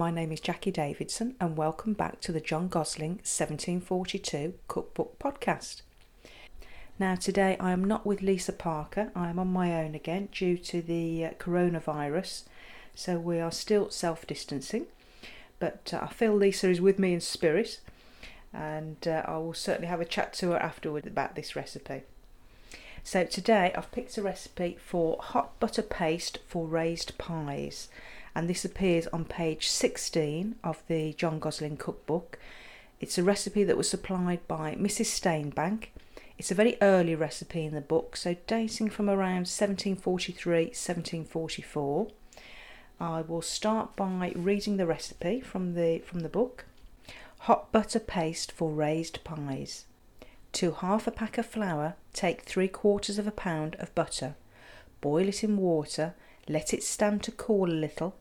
my name is Jacqui Davidson, and welcome back to the John Gosling 1742 Cookbook Podcast. Now, today I am not with Lisa Parker, I am on my own again due to the uh, coronavirus, so we are still self distancing. But uh, I feel Lisa is with me in spirit, and uh, I will certainly have a chat to her afterward about this recipe. So, today I've picked a recipe for hot butter paste for raised pies and this appears on page 16 of the John Gosling cookbook. It's a recipe that was supplied by Mrs. Steinbank. It's a very early recipe in the book, so dating from around 1743 1744. I will start by reading the recipe from the from the book. Hot butter paste for raised pies. To half a pack of flour, take three quarters of a pound of butter. Boil it in water, let it stand to cool a little,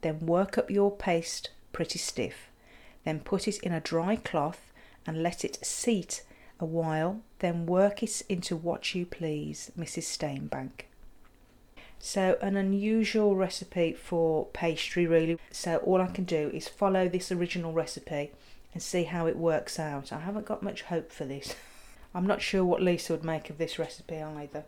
then work up your paste pretty stiff. Then put it in a dry cloth and let it seat a while, then work it into what you please, Mrs. Steinbank. So, an unusual recipe for pastry, really. So, all I can do is follow this original recipe and see how it works out. I haven't got much hope for this. I'm not sure what Lisa would make of this recipe either.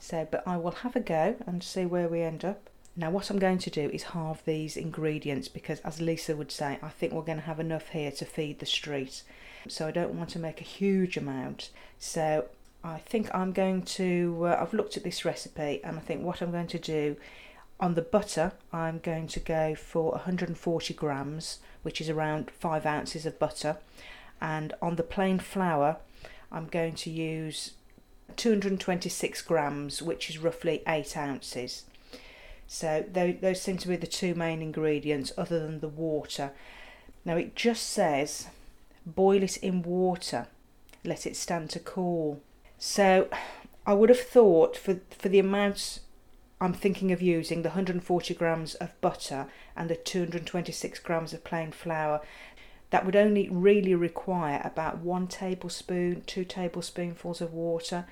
So, but I will have a go and see where we end up. Now what I'm going to do is halve these ingredients because as Lisa would say, I think we're going to have enough here to feed the street. So I don't want to make a huge amount. So I think I'm going to, uh, I've looked at this recipe and I think what I'm going to do on the butter, I'm going to go for 140 grams, which is around 5 ounces of butter. And on the plain flour, I'm going to use 226 grams, which is roughly 8 ounces. So those seem to be the two main ingredients other than the water. Now it just says boil it in water, let it stand to cool. So I would have thought for for the amounts I'm thinking of using the 140 grams of butter and the 226 grams of plain flour that would only really require about one tablespoon, two tablespoonfuls of water.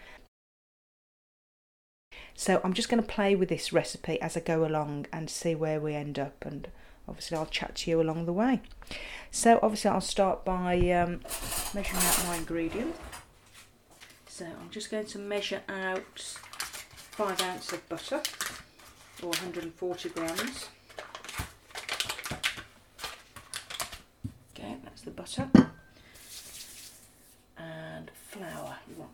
So I'm just going to play with this recipe as I go along and see where we end up and obviously I'll chat to you along the way. So obviously I'll start by um, measuring out my ingredient. So I'm just going to measure out 5 ounces of butter or 140 grams. Okay, that's the butter. And flour, right.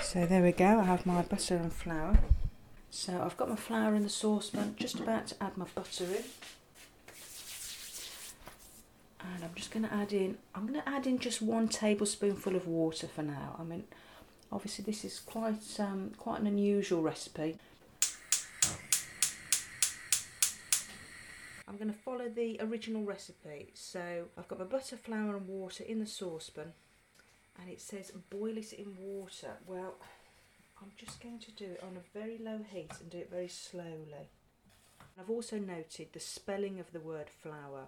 So there we go, I have my butter and flour. So I've got my flour in the saucepan, just about to add my butter in. And I'm just going to add in, I'm going to add in just one tablespoonful of water for now. I mean, obviously this is quite, um, quite an unusual recipe. I'm going to follow the original recipe. So I've got my butter, flour and water in the saucepan and it says boil it in water. Well, I'm just going to do it on a very low heat and do it very slowly. I've also noted the spelling of the word flour,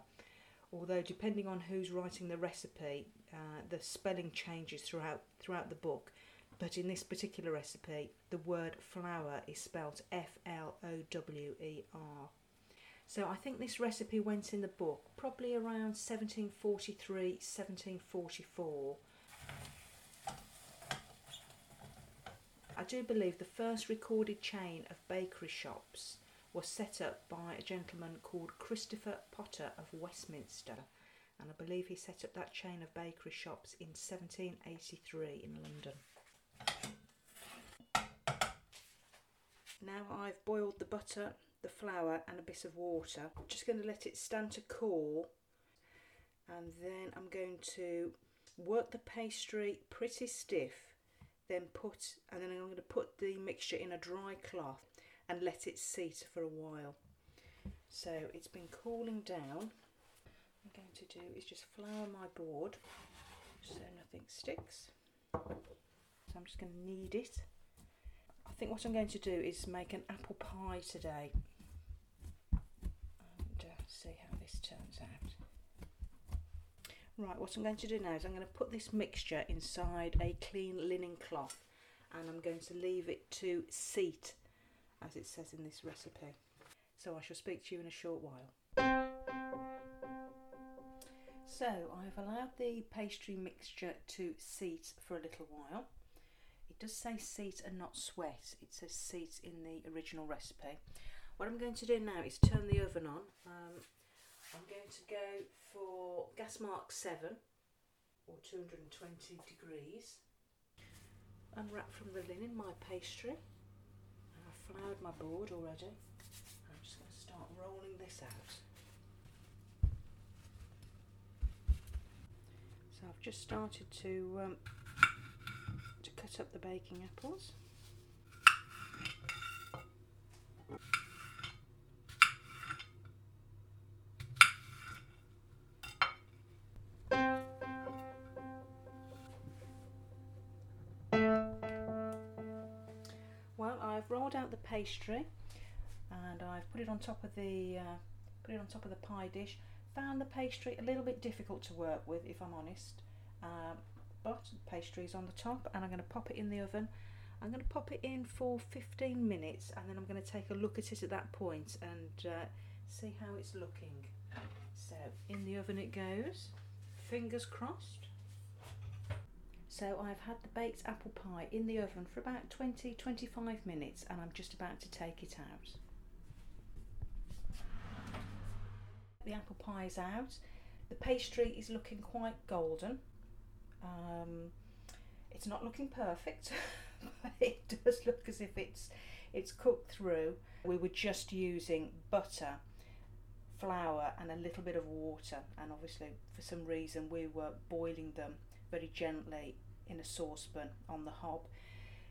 although depending on who's writing the recipe, uh, the spelling changes throughout throughout the book. But in this particular recipe, the word flour is spelt F L O W E R. So I think this recipe went in the book probably around 1743, 1744 I do believe the first recorded chain of bakery shops was set up by a gentleman called Christopher Potter of Westminster, and I believe he set up that chain of bakery shops in 1783 in London. Now I've boiled the butter, the flour, and a bit of water. I'm just going to let it stand to cool, and then I'm going to work the pastry pretty stiff then put and then I'm going to put the mixture in a dry cloth and let it seat for a while. So it's been cooling down. I'm going to do is just flour my board so nothing sticks. So I'm just going to knead it. I think what I'm going to do is make an apple pie today see how this turns out. Right, what I'm going to do now is I'm going to put this mixture inside a clean linen cloth and I'm going to leave it to seat as it says in this recipe. So I shall speak to you in a short while. So I've allowed the pastry mixture to seat for a little while. It does say seat and not sweat. It says seat in the original recipe. What I'm going to do now is turn the oven on. Um, I'm going to go for gas mark 7 or 220 degrees. Unwrap from the linen my pastry. I've floured my board already. I'm just going to start rolling this out. So I've just started to um, to cut up the baking apples. I've rolled out the pastry and I've put it on top of the uh, put it on top of the pie dish found the pastry a little bit difficult to work with, if I'm honest. Um, but the pastry is on the top, and I'm going to pop it in the oven. I'm going to pop it in for 15 minutes, and then I'm going to take a look at it at that point and uh, see how it's looking. So in the oven it goes. Fingers crossed. So I've had the baked apple pie in the oven for about 20-25 minutes, and I'm just about to take it out. the apple pie is out. The pastry is looking quite golden. Um, it's not looking perfect, but it does look as if it's it's cooked through. We were just using butter, flour, and a little bit of water, and obviously for some reason we were boiling them very gently in a saucepan on the hob.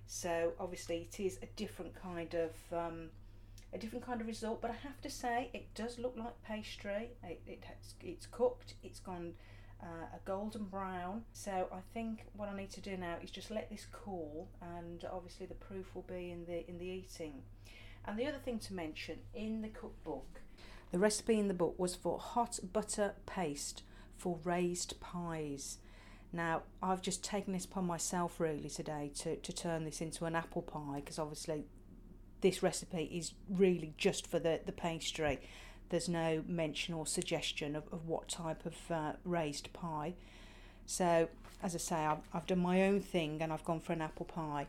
So obviously it is a different kind of um, a different kind of result. But I have to say, it does look like pastry. It, it has, it's cooked. It's gone uh, a golden brown. So I think what I need to do now is just let this cool, and obviously the proof will be in the in the eating. And the other thing to mention in the cookbook, the recipe in the book was for hot butter paste for raised pies. Now, I've just taken this upon myself really today to, to turn this into an apple pie because obviously this recipe is really just for the, the pastry. There's no mention or suggestion of, of what type of uh, raised pie. So, as I say, I've, I've done my own thing and I've gone for an apple pie.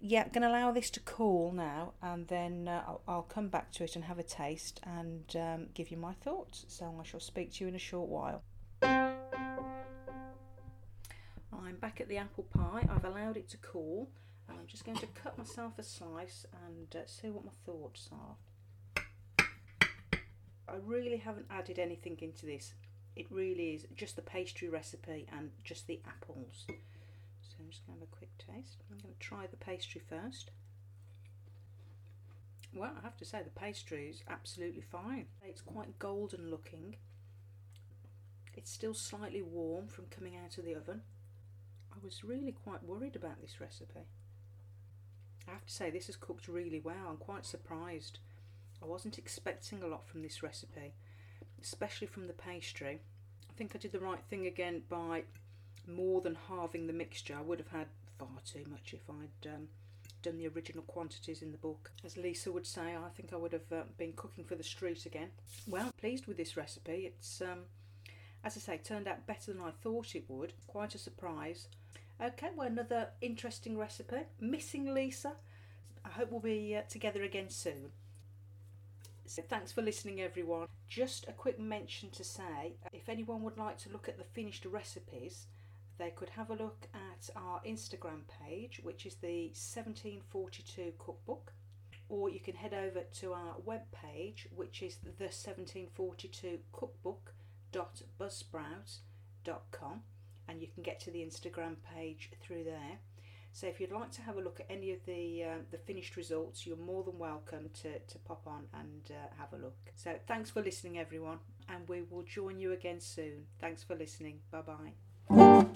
Yeah, I'm going to allow this to cool now and then uh, I'll, I'll, come back to it and have a taste and um, give you my thoughts. So, I shall speak to you in a short while. I'm back at the apple pie. I've allowed it to cool and I'm just going to cut myself a slice and uh, see what my thoughts are. I really haven't added anything into this. It really is just the pastry recipe and just the apples. So I'm just going to have a quick taste. I'm going to try the pastry first. Well, I have to say the pastry is absolutely fine. It's quite golden looking. It's still slightly warm from coming out of the oven. I was really quite worried about this recipe. I have to say, this is cooked really well. I'm quite surprised. I wasn't expecting a lot from this recipe, especially from the pastry. I think I did the right thing again by more than halving the mixture. I would have had far too much if I'd um, done the original quantities in the book. As Lisa would say, I think I would have uh, been cooking for the street again. Well, pleased with this recipe. It's, um, as I say, turned out better than I thought it would. Quite a surprise. Okay, well, another interesting recipe. Missing Lisa. I hope we'll be uh, together again soon. So thanks for listening, everyone. Just a quick mention to say if anyone would like to look at the finished recipes, they could have a look at our Instagram page, which is the 1742 Cookbook, or you can head over to our web page, which is the 1742 Cookbook.buzzsprout.com and you can get to the Instagram page through there. So if you'd like to have a look at any of the uh, the finished results, you're more than welcome to, to pop on and uh, have a look. So thanks for listening, everyone, and we will join you again soon. Thanks for listening. Bye bye.